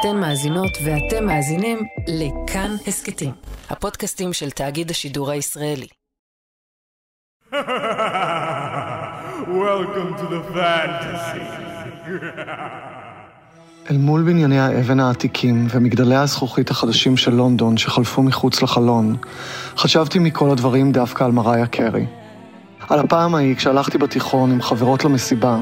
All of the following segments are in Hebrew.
אתן מאזינות ואתם מאזינים לכאן הסכתים, הפודקאסטים של תאגיד השידור הישראלי. Welcome to the fantasy. אל מול בנייני האבן העתיקים ומגדלי הזכוכית החדשים של לונדון שחלפו מחוץ לחלון, חשבתי מכל הדברים דווקא על מריה קרי. על הפעם ההיא כשהלכתי בתיכון עם חברות למסיבה,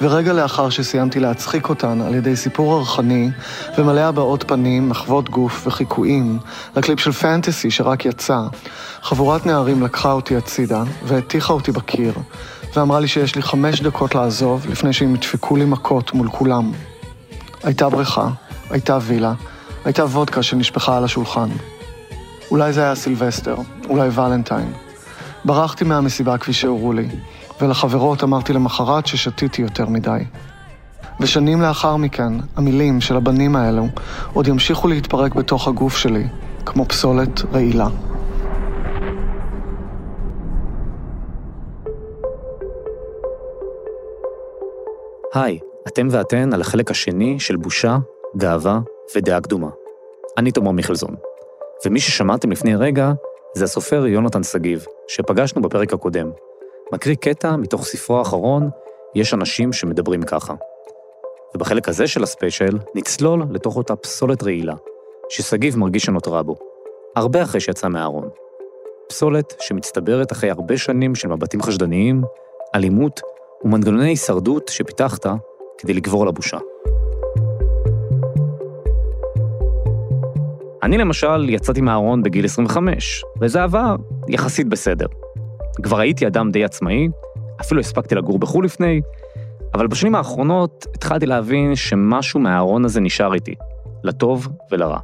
ורגע לאחר שסיימתי להצחיק אותן על ידי סיפור ערכני ומלא הבעות פנים, מחוות גוף וחיקויים לקליפ של פנטסי שרק יצא, חבורת נערים לקחה אותי הצידה והטיחה אותי בקיר, ואמרה לי שיש לי חמש דקות לעזוב לפני שהם ידפקו לי מכות מול כולם. הייתה בריכה, הייתה וילה, הייתה וודקה שנשפכה על השולחן. אולי זה היה סילבסטר, אולי ולנטיין. ברחתי מהמסיבה כפי שהורו לי, ולחברות אמרתי למחרת ששתיתי יותר מדי. ושנים לאחר מכן, המילים של הבנים האלו עוד ימשיכו להתפרק בתוך הגוף שלי, כמו פסולת רעילה. היי, אתם ואתן על החלק השני של בושה, גאווה ודעה קדומה. אני תומר מיכלזון, ומי ששמעתם לפני רגע זה הסופר יונתן שגיב, שפגשנו בפרק הקודם. מקריא קטע מתוך ספרו האחרון, יש אנשים שמדברים ככה. ובחלק הזה של הספיישל נצלול לתוך אותה פסולת רעילה, ששגיב מרגיש שנותרה בו, הרבה אחרי שיצא מהארון. פסולת שמצטברת אחרי הרבה שנים של מבטים חשדניים, אלימות ומנגנוני הישרדות שפיתחת כדי לגבור על הבושה. אני למשל יצאתי מהארון בגיל 25, וזה עבר יחסית בסדר. כבר הייתי אדם די עצמאי, אפילו הספקתי לגור בחו"ל לפני, אבל בשנים האחרונות התחלתי להבין שמשהו מהארון הזה נשאר איתי, לטוב ולרע.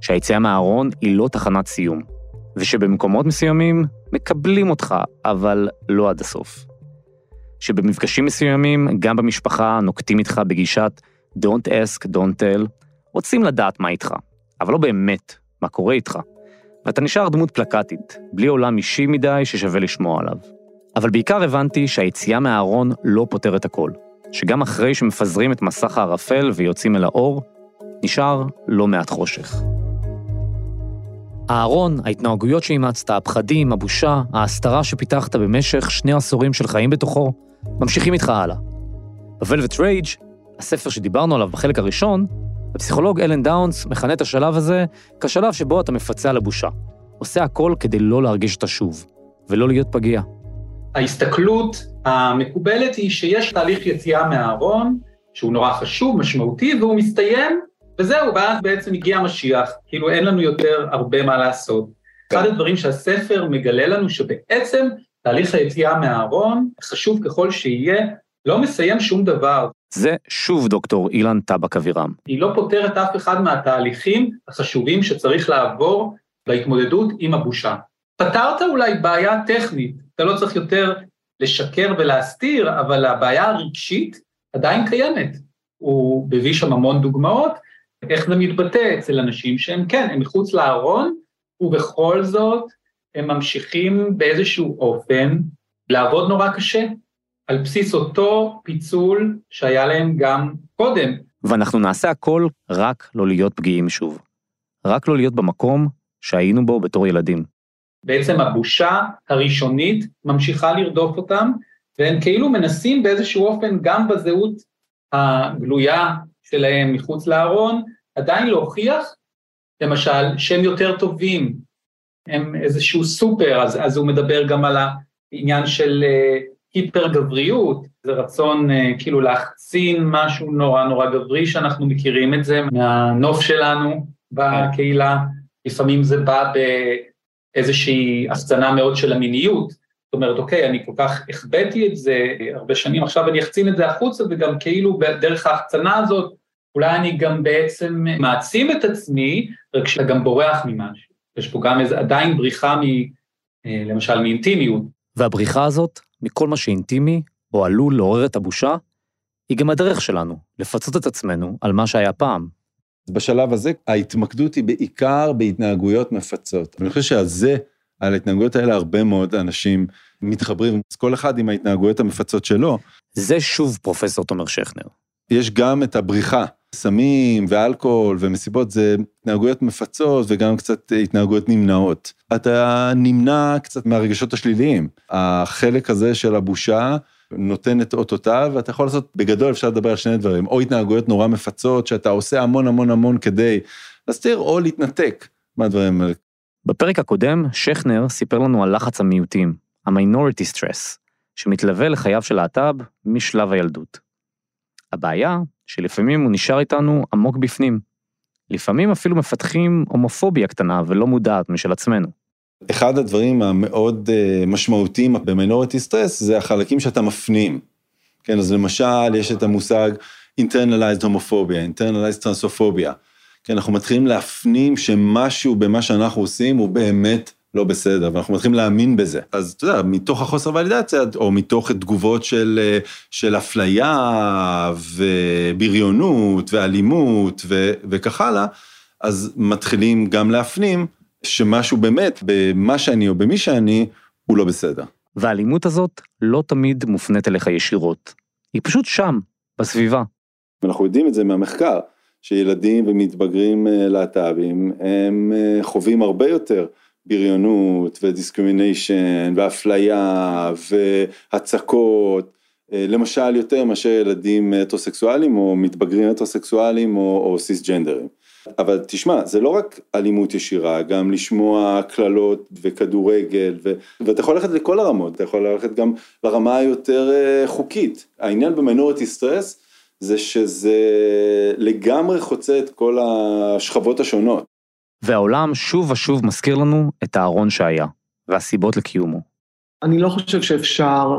שהיציאה מהארון היא לא תחנת סיום, ושבמקומות מסוימים מקבלים אותך, אבל לא עד הסוף. שבמפגשים מסוימים, גם במשפחה, נוקטים איתך בגישת Don't ask, don't tell, רוצים לדעת מה איתך, אבל לא באמת מה קורה איתך. ואתה נשאר דמות פלקטית, בלי עולם אישי מדי ששווה לשמוע עליו. אבל בעיקר הבנתי שהיציאה מהארון לא פותרת הכל, שגם אחרי שמפזרים את מסך הערפל ויוצאים אל האור, נשאר לא מעט חושך. הארון, ההתנהגויות שאימצת, הפחדים, הבושה, ההסתרה שפיתחת במשך שני עשורים של חיים בתוכו, ממשיכים איתך הלאה. ב-Velvet Rage, הספר שדיברנו עליו בחלק הראשון, הפסיכולוג אלן דאונס מכנה את השלב הזה כשלב שבו אתה מפצה על הבושה. עושה הכל כדי לא להרגיש אותה שוב, ולא להיות פגיע. ההסתכלות המקובלת היא שיש תהליך יציאה מהארון, שהוא נורא חשוב, משמעותי, והוא מסתיים, וזהו, ואז בעצם הגיע המשיח, כאילו אין לנו יותר הרבה מה לעשות. אחד הדברים שהספר מגלה לנו, שבעצם תהליך היציאה מהארון, חשוב ככל שיהיה, לא מסיים שום דבר. זה שוב דוקטור אילן טבק אבירם. היא לא פותרת אף אחד מהתהליכים החשובים שצריך לעבור בהתמודדות עם הבושה. פתרת אולי בעיה טכנית, אתה לא צריך יותר לשקר ולהסתיר, אבל הבעיה הרגשית עדיין קיימת. הוא מביא שם המון דוגמאות, איך זה מתבטא אצל אנשים שהם כן, הם מחוץ לארון, ובכל זאת הם ממשיכים באיזשהו אופן לעבוד נורא קשה, על בסיס אותו פיצול שהיה להם גם קודם. ואנחנו נעשה הכל רק לא להיות פגיעים שוב. רק לא להיות במקום שהיינו בו בתור ילדים. בעצם הבושה הראשונית ממשיכה לרדוף אותם, והם כאילו מנסים באיזשהו אופן גם בזהות הגלויה שלהם מחוץ לארון, עדיין להוכיח, למשל, שהם יותר טובים, הם איזשהו סופר, אז, אז הוא מדבר גם על העניין של היפר גבריות, זה רצון uh, כאילו להחצין משהו נורא נורא גברי שאנחנו מכירים את זה מהנוף שלנו בקהילה, לפעמים זה בא באיזושהי החצנה מאוד של המיניות, זאת אומרת, אוקיי, אני כל כך החבאתי את זה הרבה שנים, עכשיו אני אחצין את זה החוצה, וגם כאילו דרך ההחצנה הזאת, אולי אני גם בעצם מעצים את עצמי, רק שאתה גם בורח ממשהו. יש פה גם איזה עדיין בריחה מ... אה, למשל מאינטימיות. והבריחה הזאת, מכל מה שאינטימי, או עלול לעורר את הבושה, היא גם הדרך שלנו, לפצות את עצמנו על מה שהיה פעם. בשלב הזה, ההתמקדות היא בעיקר בהתנהגויות מפצות. אני חושב שעל זה, על ההתנהגויות האלה, הרבה מאוד אנשים מתחברים, אז כל אחד עם ההתנהגויות המפצות שלו. זה שוב פרופסור תומר שכנר. יש גם את הבריחה. סמים ואלכוהול ומסיבות זה התנהגויות מפצות וגם קצת התנהגויות נמנעות. אתה נמנע קצת מהרגשות השליליים. החלק הזה של הבושה נותן את אותותיו ואתה יכול לעשות, בגדול אפשר לדבר על שני דברים, או התנהגויות נורא מפצות שאתה עושה המון המון המון כדי להסתיר, או להתנתק מהדברים האלה. בפרק הקודם, שכנר סיפר לנו על לחץ המיעוטים, ה-minority stress, שמתלווה לחייו של להט"ב משלב הילדות. הבעיה, שלפעמים הוא נשאר איתנו עמוק בפנים. לפעמים אפילו מפתחים הומופוביה קטנה ולא מודעת משל עצמנו. אחד הדברים המאוד uh, משמעותיים במינוריטי סטרס זה החלקים שאתה מפנים. כן, אז למשל, יש את המושג internalized homophobia, internalized transphobia. כן, אנחנו מתחילים להפנים שמשהו במה שאנחנו עושים הוא באמת לא בסדר, ואנחנו מתחילים להאמין בזה. אז אתה יודע, מתוך החוסר ולידציה, או מתוך תגובות של, אה, של אפליה ובריונות ואלימות ו, וכך הלאה, אז מתחילים גם להפנים שמשהו באמת, במה שאני או במי שאני, הוא לא בסדר. והאלימות הזאת לא תמיד מופנית אליך ישירות. היא פשוט שם, בסביבה. אנחנו יודעים את זה מהמחקר, שילדים ומתבגרים אה, להט"בים, הם אה, חווים הרבה יותר בריונות ו discrimination ואפליה והצקות, אה, למשל יותר מאשר ילדים הטרוסקסואלים או מתבגרים הטרוסקסואלים או, או סיסג'נדרים. אבל תשמע, זה לא רק אלימות ישירה, גם לשמוע קללות וכדורגל, ו... ואתה יכול ללכת לכל הרמות, אתה יכול ללכת גם לרמה היותר אה, חוקית. העניין במינורטי סטרס זה שזה לגמרי חוצה את כל השכבות השונות. והעולם שוב ושוב מזכיר לנו את הארון שהיה, והסיבות לקיומו. אני לא חושב שאפשר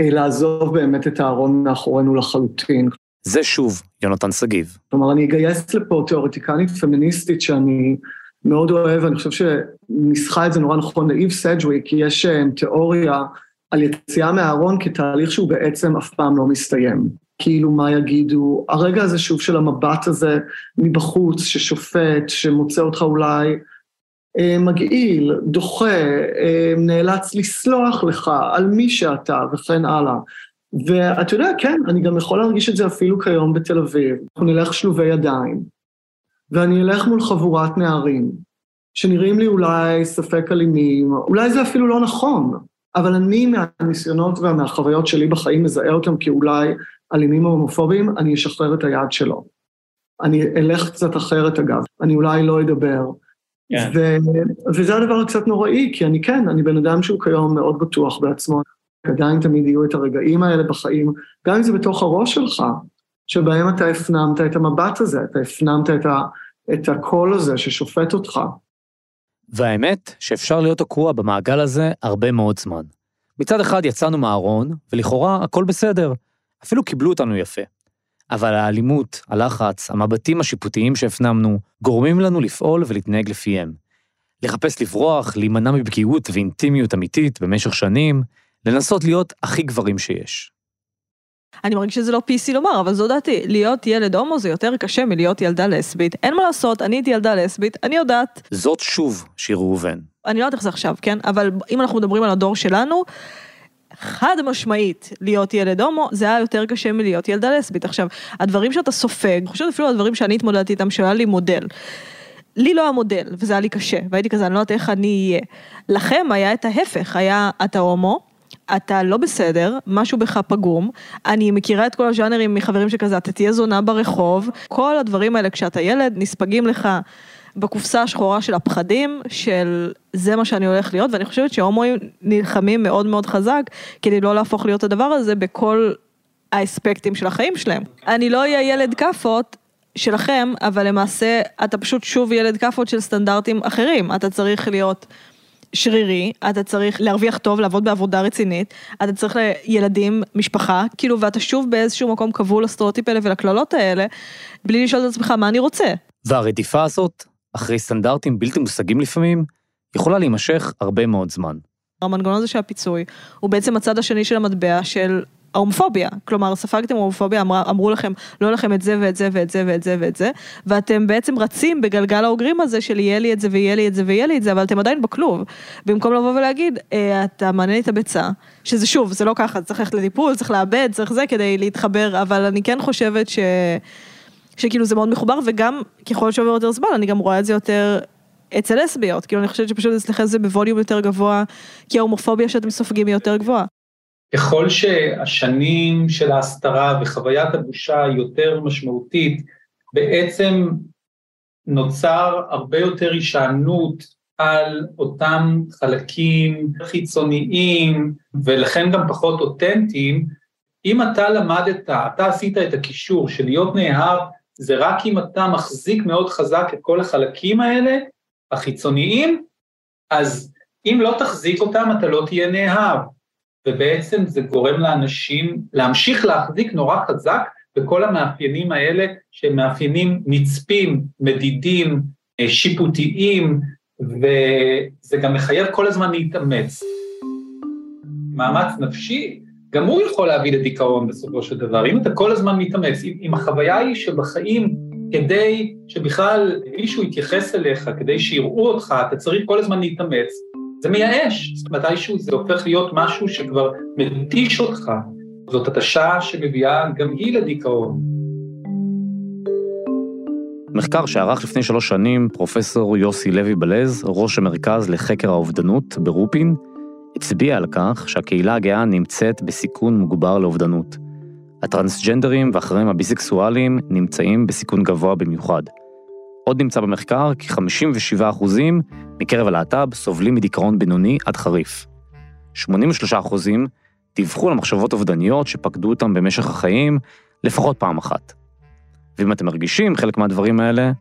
אה, לעזוב באמת את הארון מאחורינו לחלוטין. זה שוב יונתן שגיב. כלומר, אני אגייס לפה תיאורטיקנית פמיניסטית שאני מאוד אוהב, אני חושב שניסחה את זה נורא נכון לאיב סג'ווי, כי יש אה, תיאוריה על יציאה מהארון כתהליך שהוא בעצם אף פעם לא מסתיים. כאילו מה יגידו, הרגע הזה שוב של המבט הזה מבחוץ, ששופט, שמוצא אותך אולי אה, מגעיל, דוחה, אה, נאלץ לסלוח לך על מי שאתה וכן הלאה. ואתה יודע, כן, אני גם יכול להרגיש את זה אפילו כיום בתל אביב. אנחנו נלך שלובי ידיים, ואני אלך מול חבורת נערים, שנראים לי אולי ספק אלימים, אולי זה אפילו לא נכון, אבל אני מהניסיונות ומהחוויות שלי בחיים מזהה אותם כאולי אלימים או הומופובים, אני אשחרר את היד שלו. אני אלך קצת אחרת אגב, אני אולי לא אדבר. Yeah. כן. ו- וזה הדבר הקצת נוראי, כי אני כן, אני בן אדם שהוא כיום מאוד בטוח בעצמו. עדיין תמיד יהיו את הרגעים האלה בחיים, גם אם זה בתוך הראש שלך, שבהם אתה הפנמת את המבט הזה, אתה הפנמת את, ה, את הקול הזה ששופט אותך. והאמת שאפשר להיות תקוע במעגל הזה הרבה מאוד זמן. מצד אחד יצאנו מהארון, ולכאורה הכל בסדר, אפילו קיבלו אותנו יפה. אבל האלימות, הלחץ, המבטים השיפוטיים שהפנמנו, גורמים לנו לפעול ולהתנהג לפיהם. לחפש לברוח, להימנע מפגיעות ואינטימיות אמיתית במשך שנים, לנסות להיות הכי גברים שיש. אני מרגיש שזה לא PC לומר, אבל זו דעתי, להיות ילד הומו זה יותר קשה מלהיות ילדה לסבית. אין מה לעשות, אני הייתי ילדה לסבית, אני יודעת. זאת שוב שיר ראובן. אני לא יודעת איך זה עכשיו, כן? אבל אם אנחנו מדברים על הדור שלנו, חד משמעית להיות ילד הומו, זה היה יותר קשה מלהיות ילדה לסבית. עכשיו, הדברים שאתה סופג, אני חושבת אפילו הדברים שאני התמודדתי איתם, שהיה לי מודל. לי לא היה מודל, וזה היה לי קשה, והייתי כזה, אני לא יודעת איך אני אהיה. לכם היה את ההפך, היה אתה הומו, אתה לא בסדר, משהו בך פגום, אני מכירה את כל הז'אנרים מחברים שכזה, אתה תהיה זונה ברחוב, כל הדברים האלה כשאתה ילד נספגים לך בקופסה השחורה של הפחדים, של זה מה שאני הולך להיות, ואני חושבת שהומואים נלחמים מאוד מאוד חזק כדי לא להפוך להיות הדבר הזה בכל האספקטים של החיים שלהם. אני לא אהיה ילד כאפות. שלכם, אבל למעשה אתה פשוט שוב ילד כאפות של סטנדרטים אחרים, אתה צריך להיות שרירי, אתה צריך להרוויח טוב, לעבוד בעבודה רצינית, אתה צריך לילדים, משפחה, כאילו, ואתה שוב באיזשהו מקום כבול לסטריאוטיפ האלה ולקללות האלה, בלי לשאול את עצמך מה אני רוצה. והרדיפה הזאת, אחרי סטנדרטים בלתי מושגים לפעמים, יכולה להימשך הרבה מאוד זמן. המנגנון הזה של הפיצוי, הוא בעצם הצד השני של המטבע של ההומופוביה, כלומר ספגתם הומופוביה, אמר, אמרו לכם לא לכם את זה ואת זה ואת זה ואת זה ואת זה, ואתם בעצם רצים בגלגל האוגרים הזה של יהיה לי את זה ויהיה לי את זה ויהיה לי את זה, אבל אתם עדיין בכלוב. במקום לבוא ולהגיד, אה, אתה מענה לי את הביצה, שזה שוב, זה לא ככה, צריך ללכת לטיפול, צריך לאבד, צריך זה כדי להתחבר, אבל אני כן חושבת ש... שכאילו זה מאוד מחובר, וגם ככל שעובר יותר זמן, אני גם רואה את זה יותר אצל לסביות, כאילו אני חושבת שפשוט אצלכם זה בווליום יותר גבוה, כי ההומופוביה שאתם סופגים היא יותר גבוהה. ככל שהשנים של ההסתרה וחוויית הבושה יותר משמעותית, בעצם נוצר הרבה יותר הישענות על אותם חלקים חיצוניים, ולכן גם פחות אותנטיים. אם אתה למדת, אתה עשית את הקישור של להיות נאהב, זה רק אם אתה מחזיק מאוד חזק את כל החלקים האלה, החיצוניים, אז אם לא תחזיק אותם, אתה לא תהיה נאהב. ובעצם זה גורם לאנשים להמשיך להחזיק נורא חזק בכל המאפיינים האלה, שהם מאפיינים נצפים, מדידים, אה, שיפוטיים, וזה גם מחייב כל הזמן להתאמץ. מאמץ נפשי, גם הוא יכול להביא לדיכאון בסופו של דבר. אם אתה כל הזמן מתאמץ, אם, החוויה היא שבחיים, כדי שבכלל מישהו יתייחס אליך, כדי שיראו אותך, אתה צריך כל הזמן להתאמץ, זה מייאש, מתישהו זה הופך להיות משהו שכבר מתיש אותך. זאת התשה שמביאה גם היא לדיכאון. מחקר שערך לפני שלוש שנים פרופסור יוסי לוי בלז, ראש המרכז לחקר האובדנות ברופין, הצביע על כך שהקהילה הגאה נמצאת בסיכון מוגבר לאובדנות. הטרנסג'נדרים ואחרים הביסקסואלים נמצאים בסיכון גבוה במיוחד. עוד נמצא במחקר כי 57% מקרב הלהט"ב סובלים מדיכאון בינוני עד חריף. 83% דיווחו על מחשבות אובדניות שפקדו אותם במשך החיים לפחות פעם אחת. ואם אתם מרגישים חלק מהדברים האלה,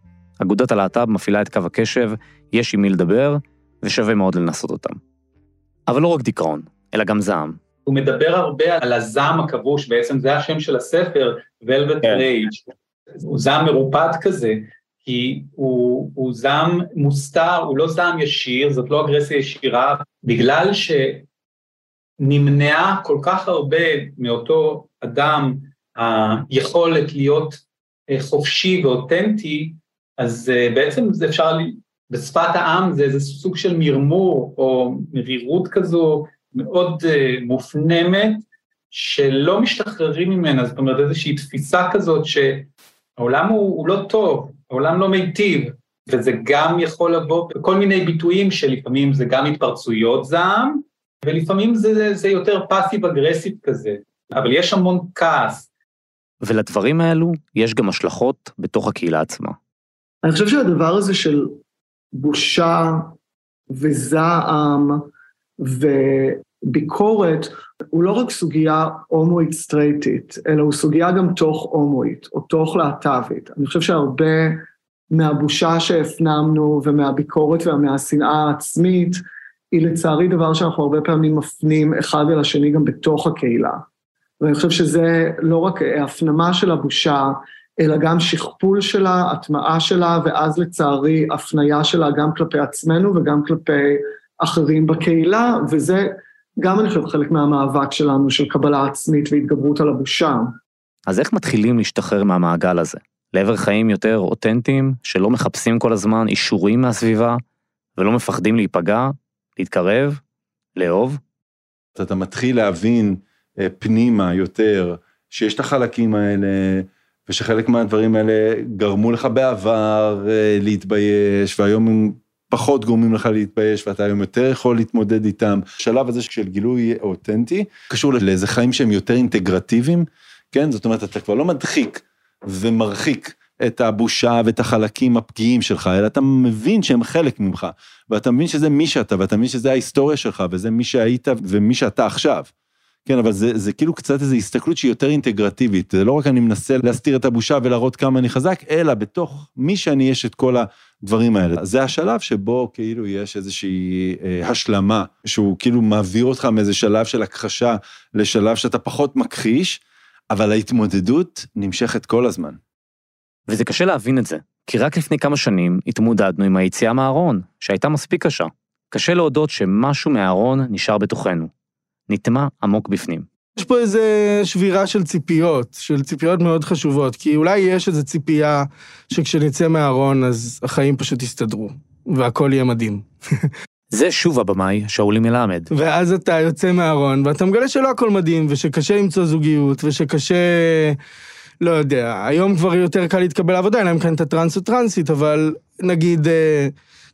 אגודת הלהט"ב מפעילה את קו הקשב, יש עם מי לדבר, ושווה מאוד לנסות אותם. אבל לא רק דיכאון, אלא גם זעם. הוא מדבר הרבה על הזעם הכבוש, בעצם זה השם של הספר, Velvet כן. Rage. הוא זעם מרופד כזה, כי הוא, הוא זעם מוסתר, הוא לא זעם ישיר, זאת לא אגרסיה ישירה, בגלל שנמנעה כל כך הרבה מאותו אדם היכולת להיות אה, חופשי ואותנטי, אז אה, בעצם זה אפשר, בשפת העם זה איזה סוג של מרמור או מרירות כזו מאוד אה, מופנמת, שלא משתחררים ממנה, זאת אומרת איזושהי תפיסה כזאת שהעולם הוא, הוא לא טוב, העולם לא מיטיב, וזה גם יכול לבוא בכל מיני ביטויים שלפעמים זה גם התפרצויות זעם, ולפעמים זה, זה יותר פאסיב אגרסיב כזה, אבל יש המון כעס. ולדברים האלו יש גם השלכות בתוך הקהילה עצמה. אני חושב שהדבר הזה של בושה וזעם וביקורת הוא לא רק סוגיה הומואית סטרייטית, אלא הוא סוגיה גם תוך הומואית או תוך להט"בית. אני חושב שהרבה מהבושה שהפנמנו ומהביקורת ומהשנאה העצמית, היא לצערי דבר שאנחנו הרבה פעמים מפנים אחד אל השני גם בתוך הקהילה. ואני חושב שזה לא רק הפנמה של הבושה, אלא גם שכפול שלה, הטמעה שלה, ואז לצערי הפניה שלה גם כלפי עצמנו וגם כלפי אחרים בקהילה, וזה גם אני חושב חלק מהמאבק שלנו של קבלה עצמית והתגברות על הבושה. אז איך מתחילים להשתחרר מהמעגל הזה? לעבר חיים יותר אותנטיים, שלא מחפשים כל הזמן אישורים מהסביבה, ולא מפחדים להיפגע, להתקרב, לאהוב? אתה מתחיל להבין אה, פנימה יותר, שיש את החלקים האלה, ושחלק מהדברים האלה גרמו לך בעבר אה, להתבייש, והיום הם פחות גורמים לך להתבייש, ואתה היום יותר יכול להתמודד איתם. השלב הזה של גילוי אותנטי, קשור לאיזה חיים שהם יותר אינטגרטיביים, כן? זאת אומרת, אתה כבר לא מדחיק ומרחיק את הבושה ואת החלקים הפגיעים שלך, אלא אתה מבין שהם חלק ממך, ואתה מבין שזה מי שאתה, ואתה מבין שזה ההיסטוריה שלך, וזה מי שהיית ומי שאתה עכשיו. כן, אבל זה, זה כאילו קצת איזו הסתכלות שהיא יותר אינטגרטיבית. זה לא רק אני מנסה להסתיר את הבושה ולהראות כמה אני חזק, אלא בתוך מי שאני יש את כל הדברים האלה. זה השלב שבו כאילו יש איזושהי אה, השלמה, שהוא כאילו מעביר אותך מאיזה שלב של הכחשה לשלב שאתה פחות מכחיש, אבל ההתמודדות נמשכת כל הזמן. וזה קשה להבין את זה, כי רק לפני כמה שנים התמודדנו עם היציאה מהארון, שהייתה מספיק קשה. קשה להודות שמשהו מהארון נשאר בתוכנו. נטמע עמוק בפנים. יש פה איזה שבירה של ציפיות, של ציפיות מאוד חשובות, כי אולי יש איזו ציפייה שכשנצא מהארון אז החיים פשוט יסתדרו, והכל יהיה מדהים. זה שוב הבמאי, שאולי מלמד. ואז אתה יוצא מהארון, ואתה מגלה שלא הכל מדהים, ושקשה למצוא זוגיות, ושקשה לא יודע, היום כבר יותר קל להתקבל לעבודה, אלא אם כן אתה טרנס או טרנסית, אבל נגיד, אה,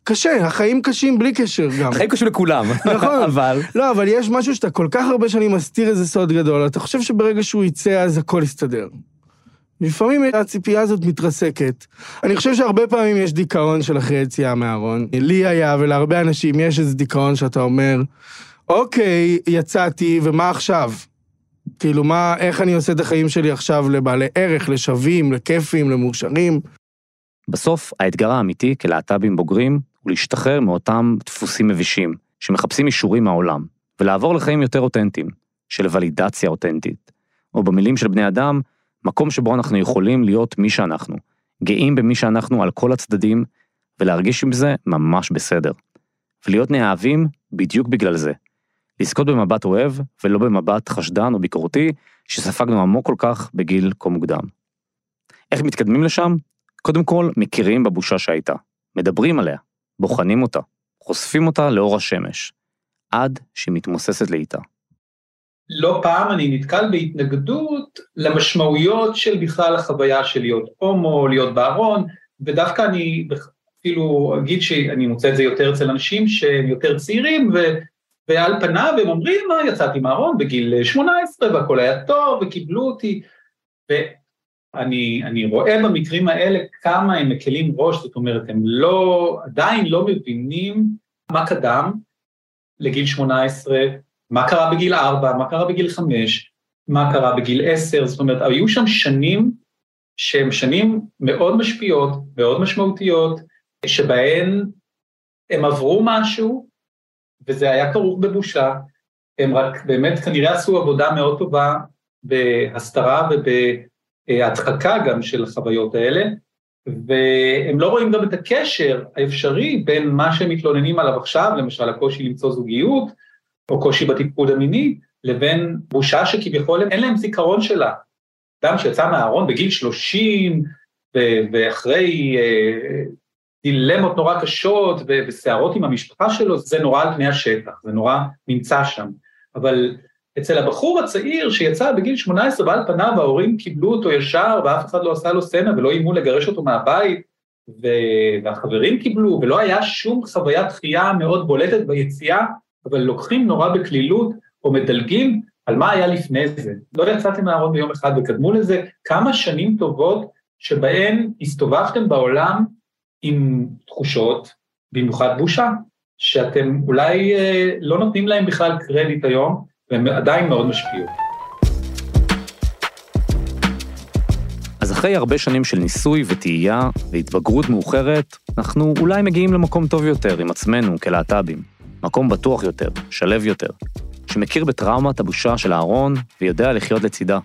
קשה, החיים קשים בלי קשר גם. החיים קשור לכולם. נכון. אבל... לא, אבל יש משהו שאתה כל כך הרבה שנים מסתיר איזה סוד גדול, אתה חושב שברגע שהוא יצא אז הכל יסתדר. לפעמים הציפייה הזאת מתרסקת. אני חושב שהרבה פעמים יש דיכאון של אחרי יציאה מהארון. לי היה, ולהרבה אנשים יש איזה דיכאון שאתה אומר, אוקיי, יצאתי, ומה עכשיו? כאילו, מה, איך אני עושה את החיים שלי עכשיו לבעלי ערך, לשווים, לכיפים, למאושרים? בסוף, האתגר האמיתי כלהט"בים בוגרים הוא להשתחרר מאותם דפוסים מבישים, שמחפשים אישורים מהעולם, ולעבור לחיים יותר אותנטיים, של ולידציה אותנטית, או במילים של בני אדם, מקום שבו אנחנו יכולים להיות מי שאנחנו, גאים במי שאנחנו על כל הצדדים, ולהרגיש עם זה ממש בסדר. ולהיות נאהבים בדיוק בגלל זה. לזכות במבט אוהב, ולא במבט חשדן או ביקורתי, שספגנו עמוק כל כך בגיל כה מוקדם. איך מתקדמים לשם? קודם כל, מכירים בבושה שהייתה. מדברים עליה, בוחנים אותה, חושפים אותה לאור השמש, עד שהיא מתמוססת לאיתה. לא פעם אני נתקל בהתנגדות למשמעויות של בכלל החוויה של להיות הומו, להיות בארון, ודווקא אני אפילו אגיד שאני מוצא את זה יותר אצל אנשים שהם יותר צעירים, ו, ועל פניו הם אומרים, מה, יצאתי מהארון בגיל 18 והכל היה טוב וקיבלו אותי, אני רואה במקרים האלה כמה הם מקלים ראש, זאת אומרת, הם לא, עדיין לא מבינים מה קדם לגיל 18, מה קרה בגיל 4, מה קרה בגיל 5, מה קרה בגיל 10, זאת אומרת, היו שם שנים שהן שנים מאוד משפיעות, מאוד משמעותיות, שבהן הם עברו משהו, וזה היה כרוך בבושה, הם רק באמת כנראה עשו עבודה מאוד טובה בהסתרה ובהדחקה גם של החוויות האלה, והם לא רואים גם את הקשר האפשרי בין מה שהם מתלוננים עליו עכשיו, למשל הקושי למצוא זוגיות, או קושי בתפקוד המיני, לבין בושה שכביכול אין להם זיכרון שלה. אדם שיצא מהארון בגיל 30, ואחרי אה, דילמות נורא קשות וסערות עם המשפחה שלו, זה נורא על פני השטח, זה נורא נמצא שם. אבל אצל הבחור הצעיר שיצא בגיל 18 ועל פניו ההורים קיבלו אותו ישר ואף אחד לא עשה לו סצנה ולא איימו לגרש אותו מהבית, והחברים קיבלו, ולא היה שום חוויית דחייה מאוד בולטת ביציאה, אבל לוקחים נורא בקלילות או מדלגים על מה היה לפני זה. לא יצאתם מהארון ביום אחד וקדמו לזה כמה שנים טובות שבהן הסתובבתם בעולם עם תחושות, במיוחד בושה, שאתם אולי אה, לא נותנים להם בכלל קרדיט היום, והן עדיין מאוד משפיעות. אז אחרי הרבה שנים של ניסוי וטעייה והתבגרות מאוחרת, אנחנו אולי מגיעים למקום טוב יותר עם עצמנו כלהט"בים. מקום בטוח יותר, שלו יותר, שמכיר בטראומת הבושה של אהרון ויודע לחיות לצידה,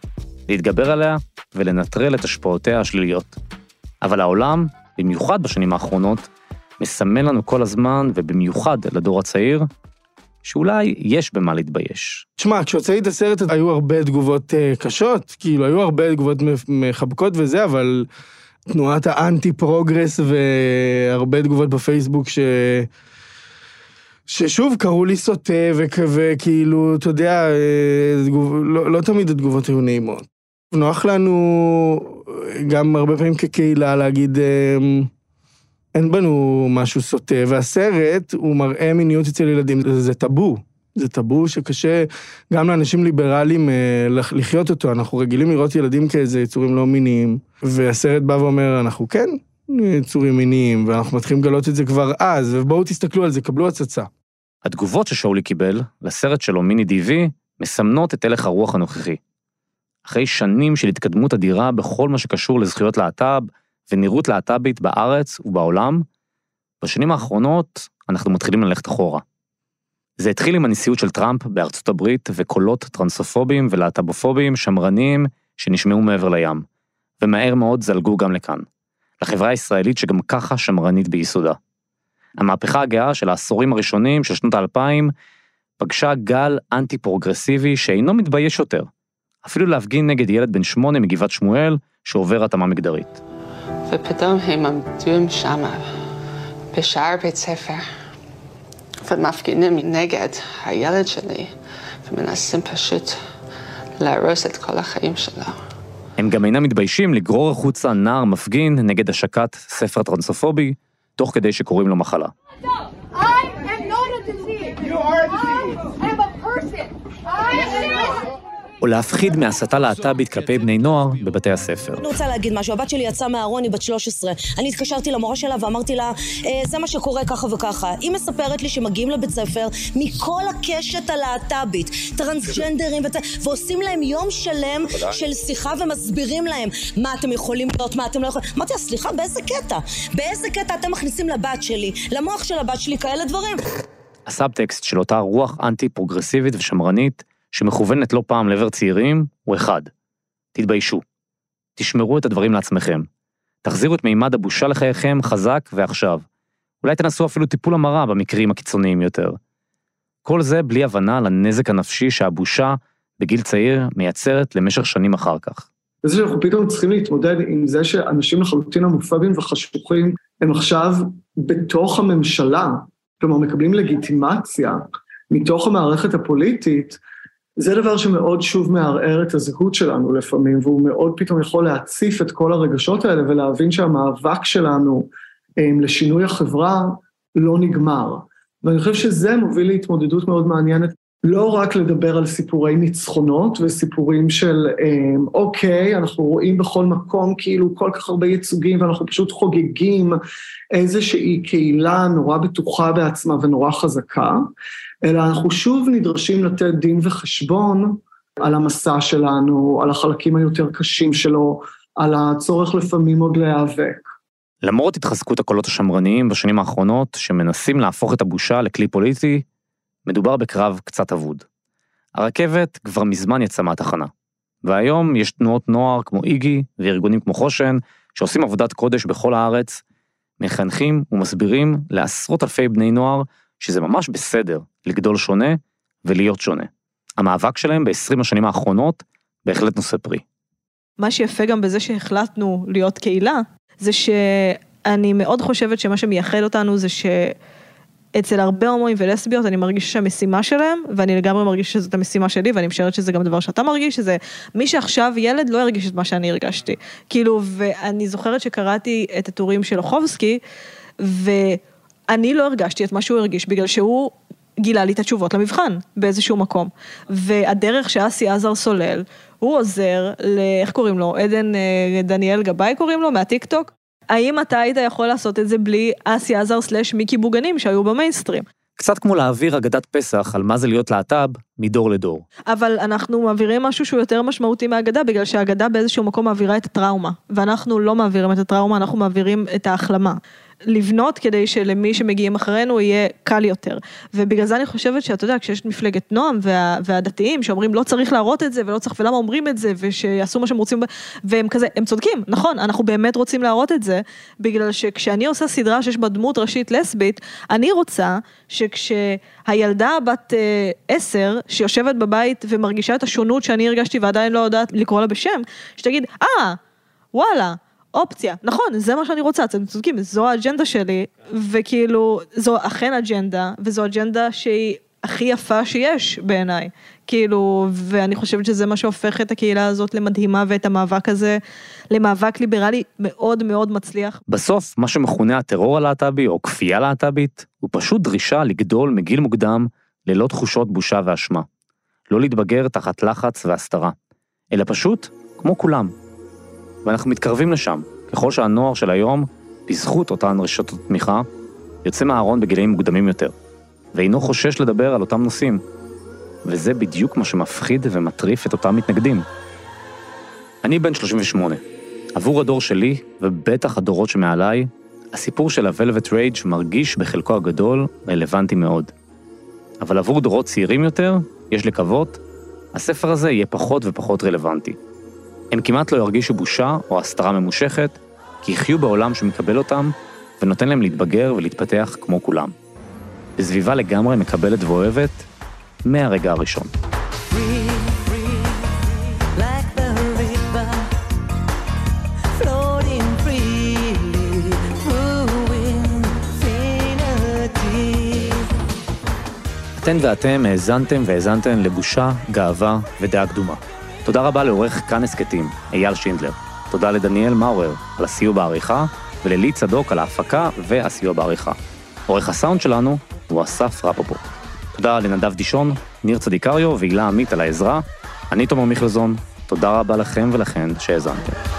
להתגבר עליה ולנטרל את השפעותיה השליליות. אבל העולם, במיוחד בשנים האחרונות, מסמן לנו כל הזמן, ובמיוחד לדור הצעיר, שאולי יש במה להתבייש. תשמע, כשהוצאתי את הסרט היו הרבה תגובות uh, קשות, כאילו היו הרבה תגובות מחבקות וזה, אבל תנועת האנטי progress והרבה תגובות בפייסבוק ש... ששוב קראו לי סוטה, וכאילו, אתה יודע, אה, לא, לא תמיד התגובות היו נעימות. נוח לנו גם הרבה פעמים כקהילה להגיד, אה, אין בנו משהו סוטה, והסרט הוא מראה מיניות אצל ילדים, זה, זה טאבו. זה טאבו שקשה גם לאנשים ליברליים אה, לחיות אותו, אנחנו רגילים לראות ילדים כאיזה יצורים לא מיניים, והסרט בא ואומר, אנחנו כן יצורים מיניים, ואנחנו מתחילים לגלות את זה כבר אז, ובואו תסתכלו על זה, קבלו הצצה. התגובות ששאולי קיבל לסרט שלו מיני דיווי מסמנות את הלך הרוח הנוכחי. אחרי שנים של התקדמות אדירה בכל מה שקשור לזכויות להט"ב ונראות להט"בית בארץ ובעולם, בשנים האחרונות אנחנו מתחילים ללכת אחורה. זה התחיל עם הנשיאות של טראמפ בארצות הברית וקולות טרנסופובים ולהט"בופובים שמרניים שנשמעו מעבר לים, ומהר מאוד זלגו גם לכאן, לחברה הישראלית שגם ככה שמרנית ביסודה. המהפכה הגאה של העשורים הראשונים של שנות האלפיים פגשה גל אנטי-פרוגרסיבי שאינו מתבייש יותר, אפילו להפגין נגד ילד בן שמונה מגבעת שמואל שעובר התאמה מגדרית. ופתאום הם עמדו שמה, בשער בית ספר, ומפגינים נגד הילד שלי, ומנסים פשוט להרוס את כל החיים שלו. הם גם אינם מתביישים לגרור החוצה נער מפגין נגד השקת ספר טרנסופובי, תוך כדי שקוראים לו מחלה. או להפחיד מהסתה להט"בית כלפי בני נוער בבתי הספר. אני רוצה להגיד משהו, הבת שלי יצאה מהארון, היא בת 13. אני התקשרתי למורה שלה ואמרתי לה, אה, זה מה שקורה ככה וככה. היא מספרת לי שמגיעים לבית ספר מכל הקשת הלהט"בית, טרנסג'נדרים. ועושים להם יום שלם של שיחה ומסבירים להם מה אתם יכולים להיות, מה אתם לא יכולים... אמרתי לה, סליחה, באיזה קטע? באיזה קטע אתם מכניסים לבת שלי, למוח של הבת שלי, כאלה דברים? הסאבטקסט של אותה רוח אנטי-פרוגרסיבית ושמרנית, שמכוונת לא פעם לעבר צעירים, הוא אחד. תתביישו. תשמרו את הדברים לעצמכם. תחזירו את מימד הבושה לחייכם חזק ועכשיו. אולי תנסו אפילו טיפול המרה במקרים הקיצוניים יותר. כל זה בלי הבנה לנזק הנפשי שהבושה, בגיל צעיר, מייצרת למשך שנים אחר כך. וזה שאנחנו פתאום צריכים להתמודד עם זה שאנשים לחלוטין הומופובים וחשוכים הם עכשיו בתוך הממשלה, כלומר מקבלים לגיטימציה מתוך המערכת הפוליטית, זה דבר שמאוד שוב מערער את הזהות שלנו לפעמים, והוא מאוד פתאום יכול להציף את כל הרגשות האלה ולהבין שהמאבק שלנו הם, לשינוי החברה לא נגמר. ואני חושב שזה מוביל להתמודדות מאוד מעניינת, לא רק לדבר על סיפורי ניצחונות וסיפורים של הם, אוקיי, אנחנו רואים בכל מקום כאילו כל כך הרבה ייצוגים ואנחנו פשוט חוגגים איזושהי קהילה נורא בטוחה בעצמה ונורא חזקה, אלא אנחנו שוב נדרשים לתת דין וחשבון על המסע שלנו, על החלקים היותר קשים שלו, על הצורך לפעמים עוד להיאבק. למרות התחזקות הקולות השמרניים בשנים האחרונות, שמנסים להפוך את הבושה לכלי פוליטי, מדובר בקרב קצת אבוד. הרכבת כבר מזמן יצאה מהתחנה, והיום יש תנועות נוער כמו איגי וארגונים כמו חושן, שעושים עבודת קודש בכל הארץ, מחנכים ומסבירים לעשרות אלפי בני נוער שזה ממש בסדר לגדול שונה ולהיות שונה. המאבק שלהם ב-20 השנים האחרונות בהחלט נושא פרי. מה שיפה גם בזה שהחלטנו להיות קהילה, זה שאני מאוד חושבת שמה שמייחד אותנו זה שאצל הרבה הומואים ולסביות אני מרגישה שהמשימה שלהם, ואני לגמרי מרגישה שזאת המשימה שלי, ואני משערת שזה גם דבר שאתה מרגיש, שזה מי שעכשיו ילד לא ירגיש את מה שאני הרגשתי. כאילו, ואני זוכרת שקראתי את הטורים של אוחובסקי, ואני לא הרגשתי את מה שהוא הרגיש, בגלל שהוא גילה לי את התשובות למבחן באיזשהו מקום. והדרך שאסי עזר סולל, הוא עוזר ל... איך קוראים לו? עדן אה, דניאל גבאי קוראים לו? מהטיקטוק? האם אתה היית יכול לעשות את זה בלי אסי עזר סלאש מיקי בוגנים שהיו במיינסטרים? קצת כמו להעביר אגדת פסח על מה זה להיות להט"ב מדור לדור. אבל אנחנו מעבירים משהו שהוא יותר משמעותי מהאגדה, בגלל שהאגדה באיזשהו מקום מעבירה את הטראומה. ואנחנו לא מעבירים את הטראומה, אנחנו מעבירים את ההחלמה. לבנות כדי שלמי שמגיעים אחרינו יהיה קל יותר. ובגלל זה אני חושבת שאתה יודע, כשיש את מפלגת נועם וה, והדתיים שאומרים לא צריך להראות את זה ולא צריך, ולמה אומרים את זה, ושיעשו מה שהם רוצים, והם כזה, הם צודקים, נכון, אנחנו באמת רוצים להראות את זה, בגלל שכשאני עושה סדרה שיש בה דמות ראשית לסבית, אני רוצה שכשהילדה בת אה, עשר, שיושבת בבית ומרגישה את השונות שאני הרגשתי ועדיין לא יודעת לקרוא לה בשם, שתגיד, אה, וואלה, אופציה, נכון, זה מה שאני רוצה, אתם צודקים, זו האג'נדה שלי, וכאילו, זו אכן אג'נדה, וזו אג'נדה שהיא הכי יפה שיש בעיניי, כאילו, ואני חושבת שזה מה שהופך את הקהילה הזאת למדהימה, ואת המאבק הזה למאבק ליברלי מאוד מאוד מצליח. בסוף, מה שמכונה הטרור הלהט"בי, או כפייה להט"בית, הוא פשוט דרישה לגדול מגיל מוקדם ללא תחושות בושה ואשמה. לא להתבגר תחת לחץ והסתרה, אלא פשוט כמו כולם. ואנחנו מתקרבים לשם, ככל שהנוער של היום, בזכות אותן רשתות תמיכה, יוצא מהארון בגילאים מוקדמים יותר, ואינו חושש לדבר על אותם נושאים. וזה בדיוק מה שמפחיד ומטריף את אותם מתנגדים. אני בן 38. עבור הדור שלי, ובטח הדורות שמעליי, הסיפור של ה-Velvet Rage מרגיש בחלקו הגדול רלוונטי מאוד. אבל עבור דורות צעירים יותר, יש לקוות, הספר הזה יהיה פחות ופחות רלוונטי. הם כמעט לא ירגישו בושה או הסתרה ממושכת, כי יחיו בעולם שמקבל אותם ונותן להם להתבגר ולהתפתח כמו כולם. בסביבה לגמרי מקבלת ואוהבת מהרגע הראשון. אתן ואתם האזנתם והאזנתן לבושה, גאווה ודעה קדומה. תודה רבה לעורך כאן הסכתים, אייל שינדלר. תודה לדניאל מאורר על הסיוע בעריכה, וללי צדוק על ההפקה והסיוע בעריכה. עורך הסאונד שלנו הוא אסף רפופורט. תודה לנדב דישון, ניר צדיקריו והילה עמית על העזרה. אני תומר מיכלזון, תודה רבה לכם ולכן שהאזנתם.